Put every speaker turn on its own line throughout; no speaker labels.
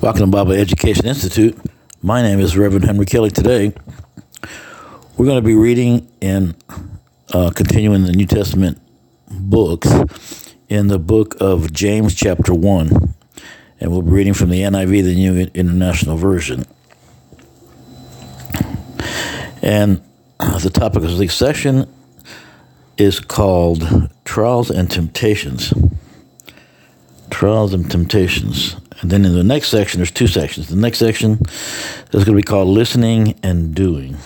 Welcome to Bible Education Institute. My name is Reverend Henry Kelly. Today, we're going to be reading and uh, continuing the New Testament books in the book of James, chapter 1. And we'll be reading from the NIV, the New International Version. And the topic of this session is called Trials and Temptations. Trials and Temptations. And then in the next section, there's two sections. The next section is going to be called Listening and Doing.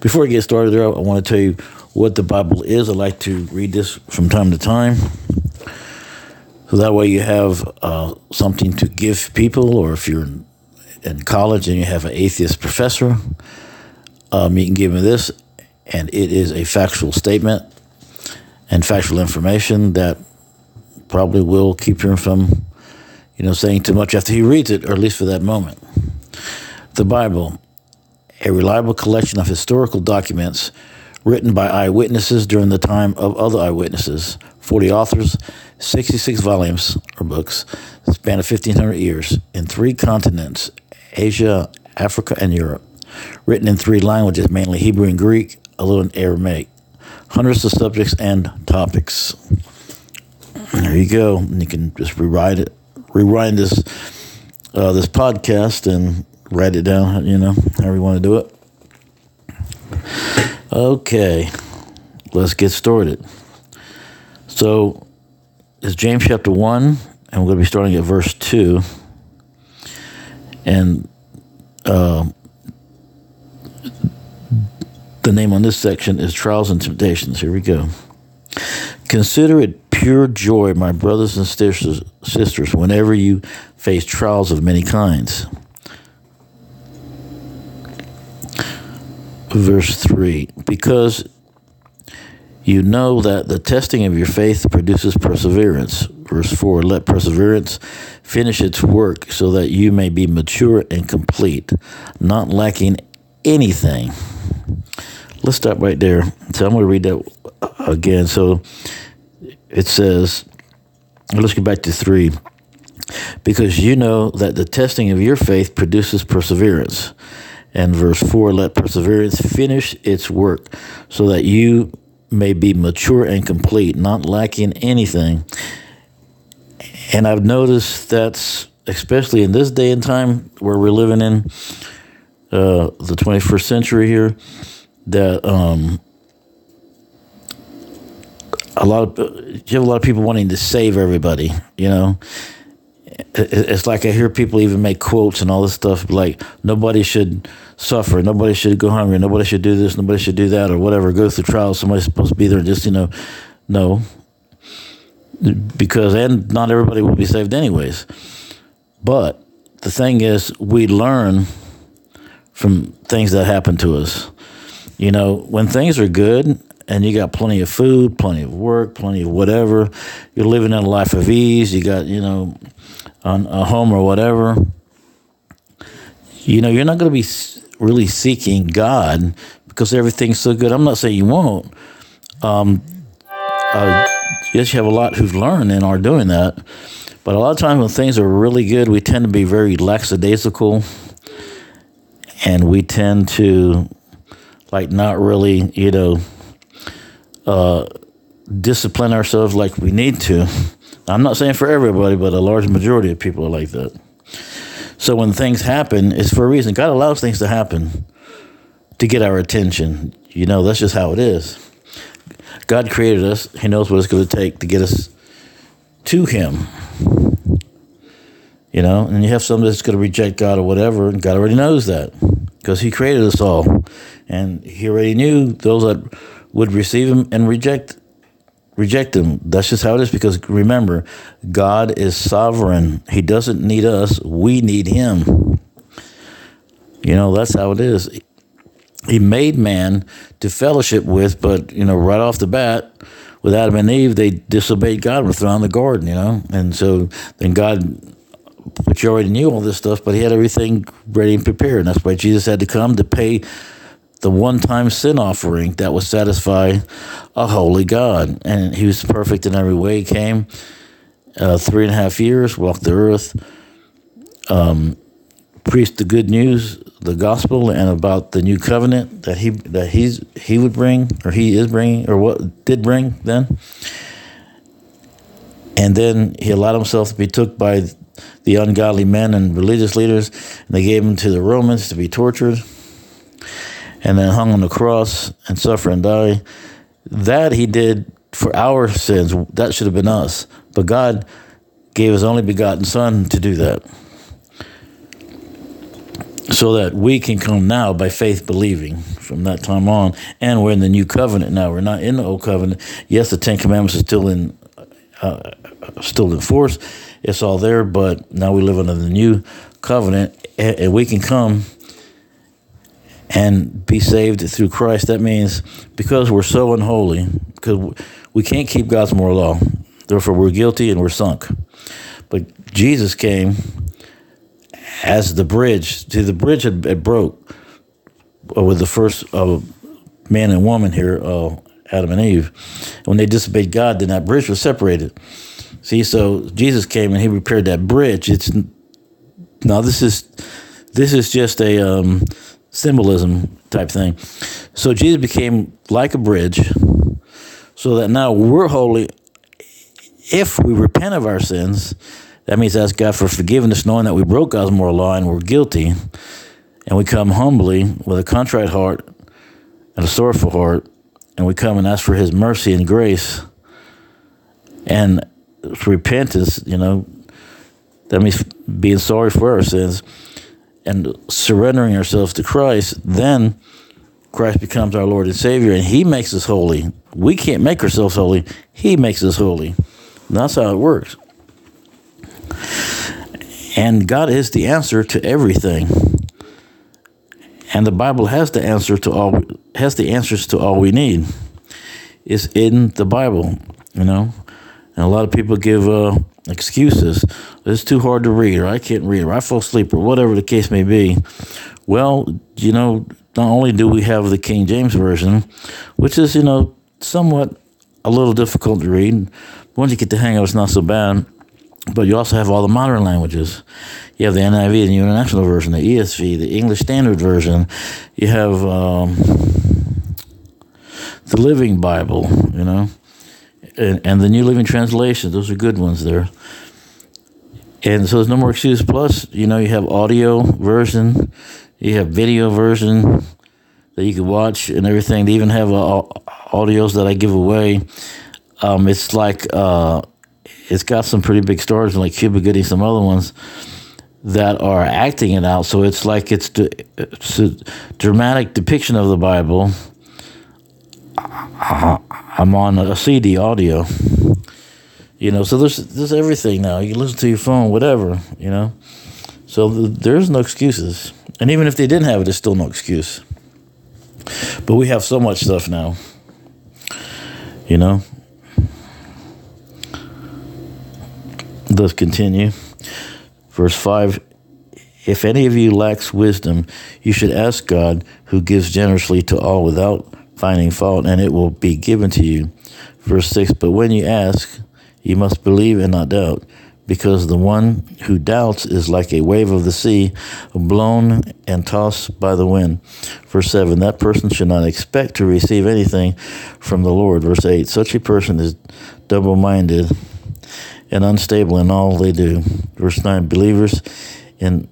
Before I get started there, I want to tell you what the Bible is. I like to read this from time to time. So that way you have uh, something to give people, or if you're in, college and you have an atheist professor, um, you can give them this, and it is a factual statement and factual information that probably will keep him from you know, saying too much after he reads it, or at least for that moment. The Bible, a reliable collection of historical documents written by eyewitnesses during the time of other eyewitnesses, 40 authors, 66 volumes or books, span of 1,500 years, in three continents Asia, Africa, and Europe, written in three languages, mainly Hebrew and Greek, a little in Aramaic, hundreds of subjects and topics. There you go. And you can just rewrite it rewind this uh, this podcast and write it down. You know, however you want to do it. Okay, let's get started. So, it's James chapter one, and we're going to be starting at verse two. And uh, the name on this section is Trials and Temptations. Here we go. Consider it pure joy, my brothers and sisters, sisters, whenever you face trials of many kinds. Verse 3 Because you know that the testing of your faith produces perseverance. Verse 4 Let perseverance finish its work so that you may be mature and complete, not lacking anything. Let's stop right there. So I'm going to read that again. So it says, let's go back to three. Because you know that the testing of your faith produces perseverance. And verse 4 let perseverance finish its work so that you may be mature and complete, not lacking anything. And I've noticed that's especially in this day and time where we're living in uh, the 21st century here, that um, a lot of you have a lot of people wanting to save everybody. You know, it's like I hear people even make quotes and all this stuff like nobody should suffer, nobody should go hungry, nobody should do this, nobody should do that, or whatever. Go through trials. Somebody's supposed to be there. Just you know, no, because and not everybody will be saved anyways. But the thing is, we learn from things that happen to us. You know, when things are good and you got plenty of food, plenty of work, plenty of whatever. You're living in a life of ease. You got, you know, a home or whatever. You know, you're not going to be really seeking God because everything's so good. I'm not saying you won't. Um, uh, yes, you have a lot who've learned and are doing that. But a lot of times when things are really good, we tend to be very lackadaisical and we tend to, like, not really, you know, uh, discipline ourselves like we need to. I'm not saying for everybody, but a large majority of people are like that. So when things happen, it's for a reason. God allows things to happen to get our attention. You know, that's just how it is. God created us. He knows what it's going to take to get us to Him. You know, and you have somebody that's going to reject God or whatever, and God already knows that because He created us all. And He already knew those that would receive him and reject reject him. That's just how it is because remember, God is sovereign. He doesn't need us, we need him. You know, that's how it is. He made man to fellowship with, but you know, right off the bat, with Adam and Eve, they disobeyed God and were thrown in the garden, you know. And so then God but you already knew all this stuff, but he had everything ready and prepared. And that's why Jesus had to come to pay the one time sin offering that would satisfy a holy God. And he was perfect in every way. He came uh, three and a half years, walked the earth, um, preach the good news, the gospel, and about the new covenant that he that he's he would bring or he is bringing or what did bring then. And then he allowed himself to be took by the ungodly men and religious leaders, and they gave him to the Romans to be tortured, and then hung on the cross and suffer and die. That he did for our sins. That should have been us. But God gave his only begotten Son to do that. So that we can come now by faith believing from that time on. And we're in the new covenant now. We're not in the old covenant. Yes, the Ten Commandments are still in uh, still in force. It's all there, but now we live under the new covenant, and we can come and be saved through Christ. That means because we're so unholy, because we can't keep God's moral law, therefore we're guilty and we're sunk. But Jesus came as the bridge. See, the bridge had, had broke with the first uh, man and woman here, uh, Adam and Eve. When they disobeyed God, then that bridge was separated. See, so Jesus came and he repaired that bridge. It's now this is this is just a um, symbolism type thing. So Jesus became like a bridge, so that now we're holy. If we repent of our sins, that means ask God for forgiveness, knowing that we broke God's moral law and we're guilty, and we come humbly with a contrite heart and a sorrowful heart, and we come and ask for His mercy and grace. And repentance, you know, that means being sorry for our sins and surrendering ourselves to Christ, then Christ becomes our Lord and Savior and He makes us holy. We can't make ourselves holy, He makes us holy. And that's how it works. And God is the answer to everything. And the Bible has the answer to all has the answers to all we need. It's in the Bible, you know. And a lot of people give uh, excuses. It's too hard to read, or I can't read, or I fall asleep, or whatever the case may be. Well, you know, not only do we have the King James Version, which is, you know, somewhat a little difficult to read. Once you get the hang of it, it's not so bad. But you also have all the modern languages. You have the NIV, the International Version, the ESV, the English Standard Version. You have um, the Living Bible, you know and, and the New Living Translation. Those are good ones there. And so there's no more excuse. Plus, you know, you have audio version, you have video version that you can watch and everything. They even have uh, audios that I give away. Um, it's like uh, it's got some pretty big stars like Cuba Gooding, some other ones that are acting it out. So it's like it's, it's a dramatic depiction of the Bible I'm on a CD audio. You know, so there's there's everything now. You listen to your phone, whatever. You know, so there's no excuses. And even if they didn't have it, there's still no excuse. But we have so much stuff now. You know. Let's continue. Verse 5 If any of you lacks wisdom, you should ask God, who gives generously to all without finding fault, and it will be given to you. Verse 6 But when you ask, you must believe and not doubt, because the one who doubts is like a wave of the sea, blown and tossed by the wind. Verse 7 That person should not expect to receive anything from the Lord. Verse 8 Such a person is double minded and unstable in all they do. Verse 9 Believers in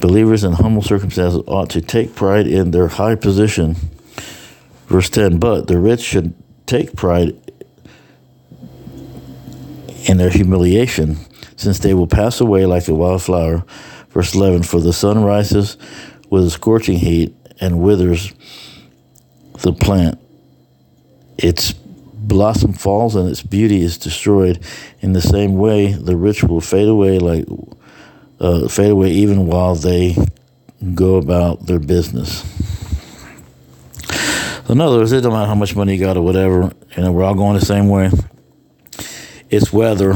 believers in humble circumstances ought to take pride in their high position Verse 10 But the rich should take pride in their humiliation, since they will pass away like a wildflower. Verse 11 For the sun rises with a scorching heat and withers the plant. Its blossom falls and its beauty is destroyed. In the same way, the rich will fade away like uh, fade away even while they go about their business. So in other words, it don't matter how much money you got or whatever, you know, we're all going the same way. It's whether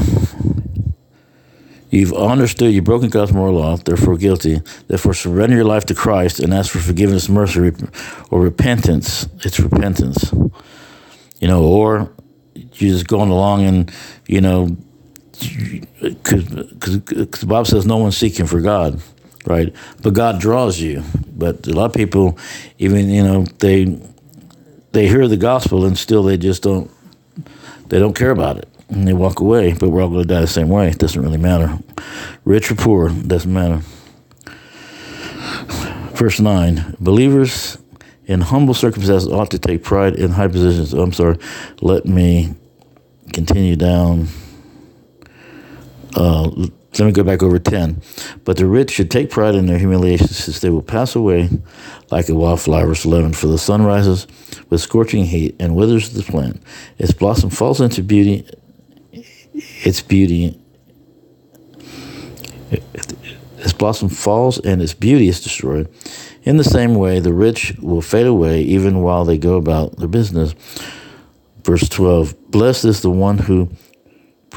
you've understood you've broken God's moral law, therefore guilty, therefore surrender your life to Christ and ask for forgiveness, mercy, or repentance. It's repentance. You know, or you're just going along and, you know, because the Bible says no one's seeking for God, right? But God draws you. But a lot of people, even you know, they they hear the gospel and still they just don't they don't care about it and they walk away. But we're all going to die the same way. It doesn't really matter, rich or poor, doesn't matter. Verse nine: Believers in humble circumstances ought to take pride in high positions. Oh, I'm sorry. Let me continue down. Uh, let me go back over 10. But the rich should take pride in their humiliation, since they will pass away like a wildflower. Verse 11. For the sun rises with scorching heat and withers the plant. Its blossom falls into beauty. Its beauty. Its blossom falls and its beauty is destroyed. In the same way, the rich will fade away even while they go about their business. Verse 12 Blessed is the one who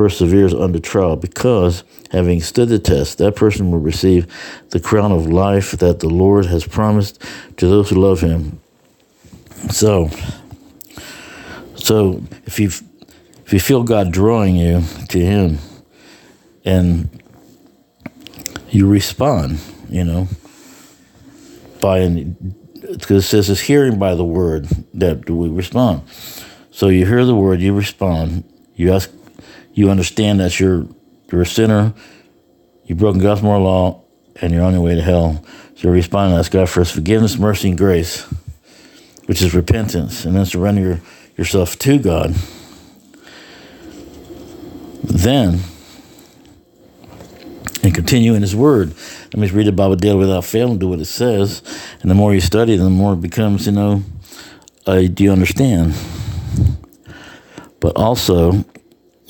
perseveres under trial, because having stood the test, that person will receive the crown of life that the Lord has promised to those who love him. So, so if you if you feel God drawing you to Him, and you respond, you know, by because it says it's hearing by the word that do we respond. So you hear the word, you respond, you ask, you understand that you're you're a sinner, you've broken God's moral law, and you're on your way to hell. So you respond and ask God for His forgiveness, mercy, and grace, which is repentance, and then surrender yourself to God. Then, and continue in His Word. That means read the Bible daily without failing, do what it says, and the more you study, the more it becomes, you know, uh, do you understand? But also,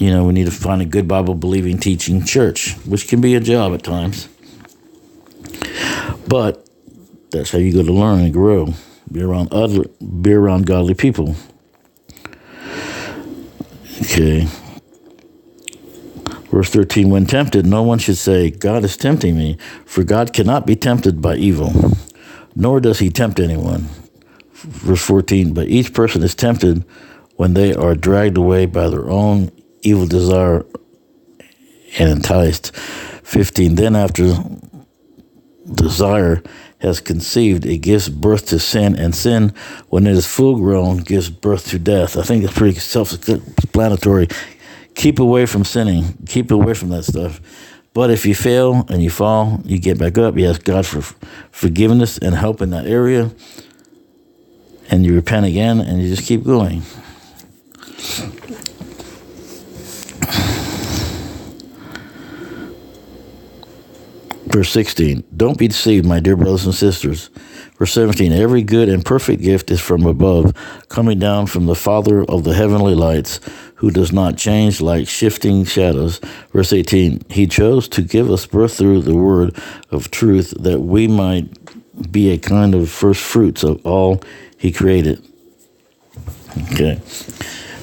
you know, we need to find a good Bible believing teaching church, which can be a job at times. But that's how you go to learn and grow. Be around other, be around godly people. Okay. Verse 13 When tempted, no one should say, God is tempting me, for God cannot be tempted by evil, nor does he tempt anyone. Verse 14 But each person is tempted when they are dragged away by their own evil desire and enticed. 15 Then after desire has conceived, it gives birth to sin, and sin, when it is full grown, gives birth to death. I think it's pretty self explanatory. Keep away from sinning, keep away from that stuff. But if you fail and you fall, you get back up. You ask God for forgiveness and help in that area, and you repent again, and you just keep going. Verse 16, don't be deceived, my dear brothers and sisters. Verse 17, every good and perfect gift is from above, coming down from the Father of the heavenly lights, who does not change like shifting shadows. Verse 18, he chose to give us birth through the word of truth, that we might be a kind of first fruits of all he created. Okay.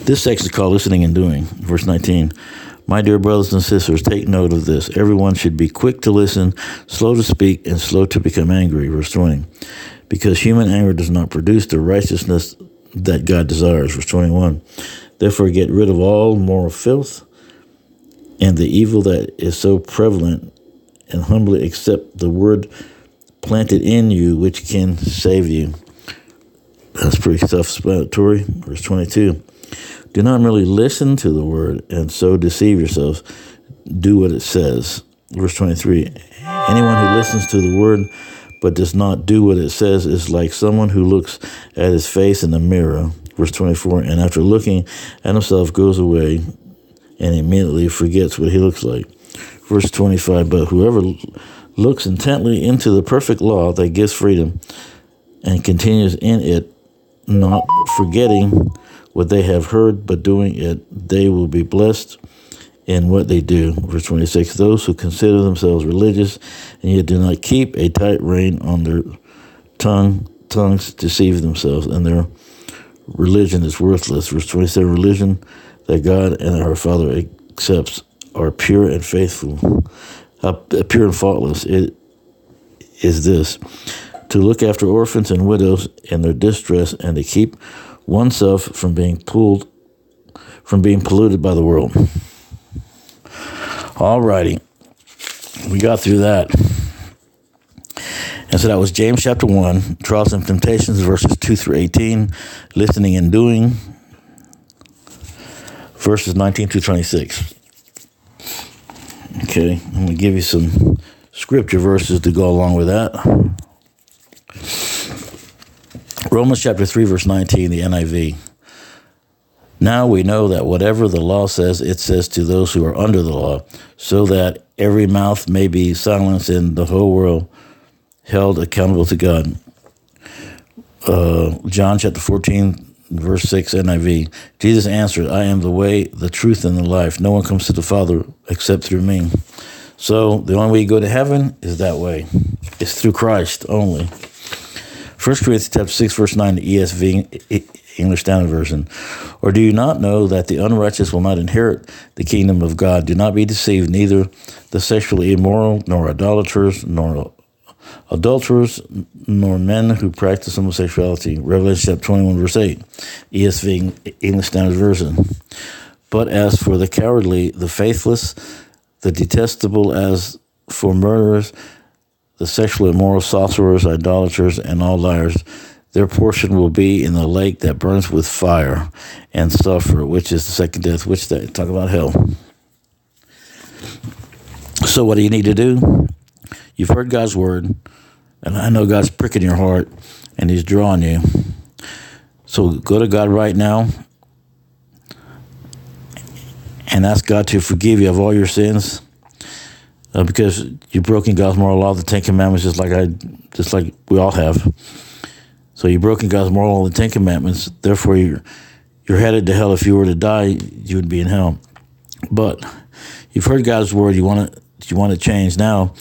This section is called listening and doing. Verse 19. My dear brothers and sisters, take note of this. Everyone should be quick to listen, slow to speak, and slow to become angry. Verse 20. Because human anger does not produce the righteousness that God desires. Verse 21. Therefore, get rid of all moral filth and the evil that is so prevalent, and humbly accept the word planted in you, which can save you. That's pretty self explanatory. Verse 22. Do not merely listen to the word and so deceive yourselves. Do what it says. Verse 23 Anyone who listens to the word but does not do what it says is like someone who looks at his face in the mirror. Verse 24 And after looking at himself, goes away and immediately forgets what he looks like. Verse 25 But whoever looks intently into the perfect law that gives freedom and continues in it, not forgetting what they have heard, but doing it, they will be blessed in what they do. Verse 26 Those who consider themselves religious and yet do not keep a tight rein on their tongue, tongues deceive themselves, and their religion is worthless. Verse 27 Religion that God and our Father accepts are pure and faithful, uh, pure and faultless. It is this to look after orphans and widows in their distress and to keep oneself from being pulled from being polluted by the world. All righty. We got through that. And so that was James chapter 1, Trials and Temptations, verses 2 through 18, listening and doing, verses 19 to 26. Okay, I'm going to give you some scripture verses to go along with that. Romans chapter 3, verse 19, the NIV. Now we know that whatever the law says, it says to those who are under the law, so that every mouth may be silenced and the whole world held accountable to God. Uh, John chapter 14, verse 6 NIV. Jesus answered, I am the way, the truth, and the life. No one comes to the Father except through me. So the only way you go to heaven is that way. It's through Christ only. 1 Corinthians chapter 6, verse 9, the ESV English Standard Version. Or do you not know that the unrighteous will not inherit the kingdom of God? Do not be deceived, neither the sexually immoral, nor idolaters, nor adulterers, nor men who practice homosexuality. Revelation chapter 21, verse 8, ESV English Standard Version. But as for the cowardly, the faithless, the detestable, as for murderers, the sexually immoral, sorcerers, idolaters, and all liars, their portion will be in the lake that burns with fire and sulfur, which is the second death, which they talk about hell. So, what do you need to do? You've heard God's word, and I know God's pricking your heart and He's drawing you. So, go to God right now and ask God to forgive you of all your sins. Uh, because you've broken God's moral law, the Ten Commandments, just like I, just like we all have. So you've broken God's moral law, the Ten Commandments. Therefore, you're you're headed to hell. If you were to die, you would be in hell. But you've heard God's word. You want to you want to change now.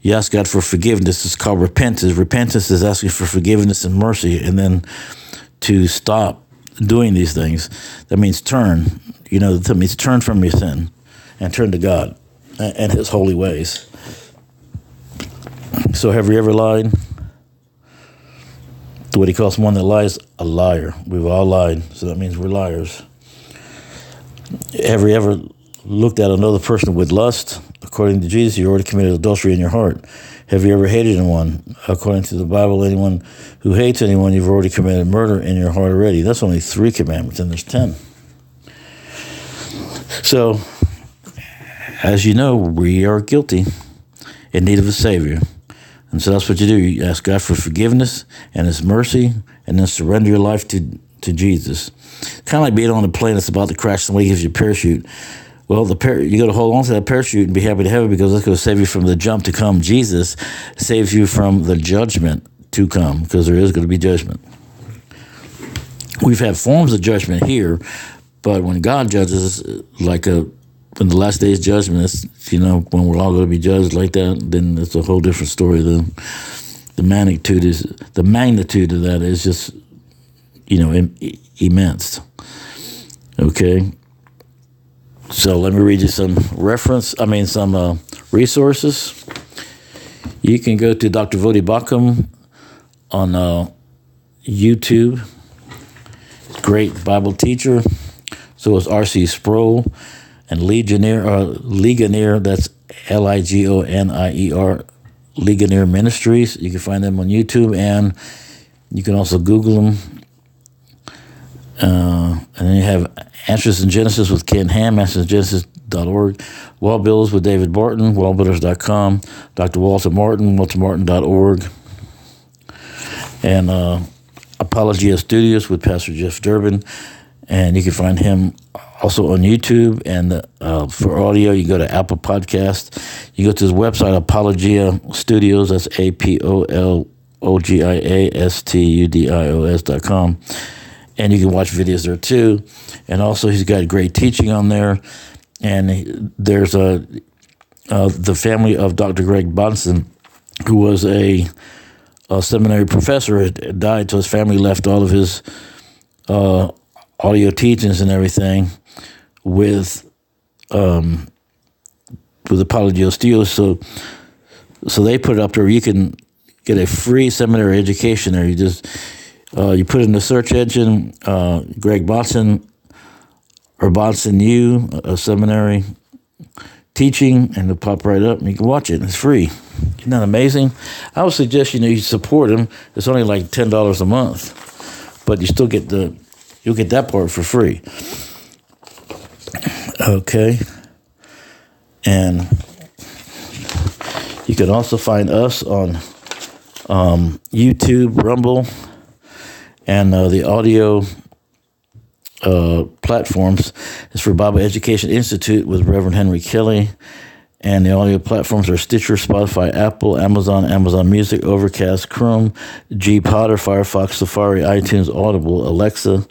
You ask God for forgiveness. It's called repentance. Repentance is asking for forgiveness and mercy, and then to stop doing these things. That means turn. You know, that means turn from your sin and turn to God and His holy ways. So, have you ever lied? To What he calls one that lies a liar. We've all lied, so that means we're liars. Have you ever looked at another person with lust? According to Jesus, you already committed adultery in your heart. Have you ever hated anyone? According to the Bible, anyone who hates anyone, you've already committed murder in your heart already. That's only three commandments, and there's ten. So, as you know, we are guilty in need of a Savior. And so that's what you do. You ask God for forgiveness and His mercy, and then surrender your life to, to Jesus. Kind of like being on a plane that's about to crash, somebody gives you a parachute. Well, the par- you got to hold on to that parachute and be happy to have it because it's going to save you from the jump to come. Jesus saves you from the judgment to come because there is going to be judgment. We've had forms of judgment here, but when God judges, like a when the last day's judgment you know, when we're all going to be judged like that, then it's a whole different story. The the magnitude is the magnitude of that is just, you know, Im- immense. Okay. So let me read you some reference. I mean, some uh, resources. You can go to Dr. Voddie Baucham on uh, YouTube. Great Bible teacher. So is R.C. Sproul and Ligonier, uh, Ligonier, that's L I G O N I E R, Ligonier Ministries. You can find them on YouTube and you can also Google them. Uh, and then you have Answers in Genesis with Ken Ham, answersingenesis.org, Wall Builders with David Barton, wallbuilders.com, Dr. Walter Martin, waltermartin.org, and uh, Apologia Studios with Pastor Jeff Durbin. And you can find him also on YouTube. And uh, for audio, you go to Apple Podcast. You go to his website, Apologia Studios. That's A P O L O G I A S T U D I O S dot com. And you can watch videos there too. And also, he's got great teaching on there. And there's a uh, the family of Dr. Greg Bahnsen, who was a, a seminary professor, died, so his family left all of his uh, audio teachings and everything with um, with Apologia Studios. So so they put it up there. You can get a free seminary education there. You just uh, you put in the search engine uh, Greg Bahnsen or Bahnsen U, a seminary teaching, and it'll pop right up, and you can watch it. It's free. Isn't that amazing? I would suggest you know you support him. It's only like ten dollars a month, but you still get the you'll get that part for free. Okay, and you can also find us on um, YouTube, Rumble, and uh, the audio uh, platforms is for Bible Education Institute with Reverend Henry Kelly. And the audio platforms are Stitcher, Spotify, Apple, Amazon, Amazon Music, Overcast, Chrome, G Potter, Firefox, Safari, iTunes, Audible, Alexa,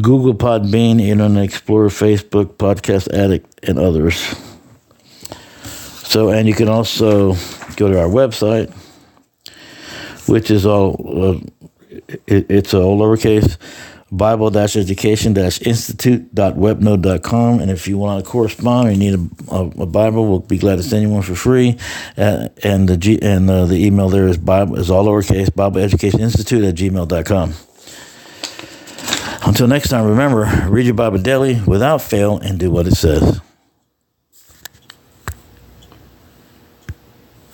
Google Podbean, Internet Explorer, Facebook, Podcast Addict, and others. So, and you can also go to our website, which is all, uh, it, it's all lowercase bible-education-institute.webnode.com and if you want to correspond or you need a, a, a, bible we'll be glad to send you one for free. Uh, and the G, and uh, the email there is bible is all lowercase bible education institute at gmail.com until next time remember read your bible daily without fail and do what it says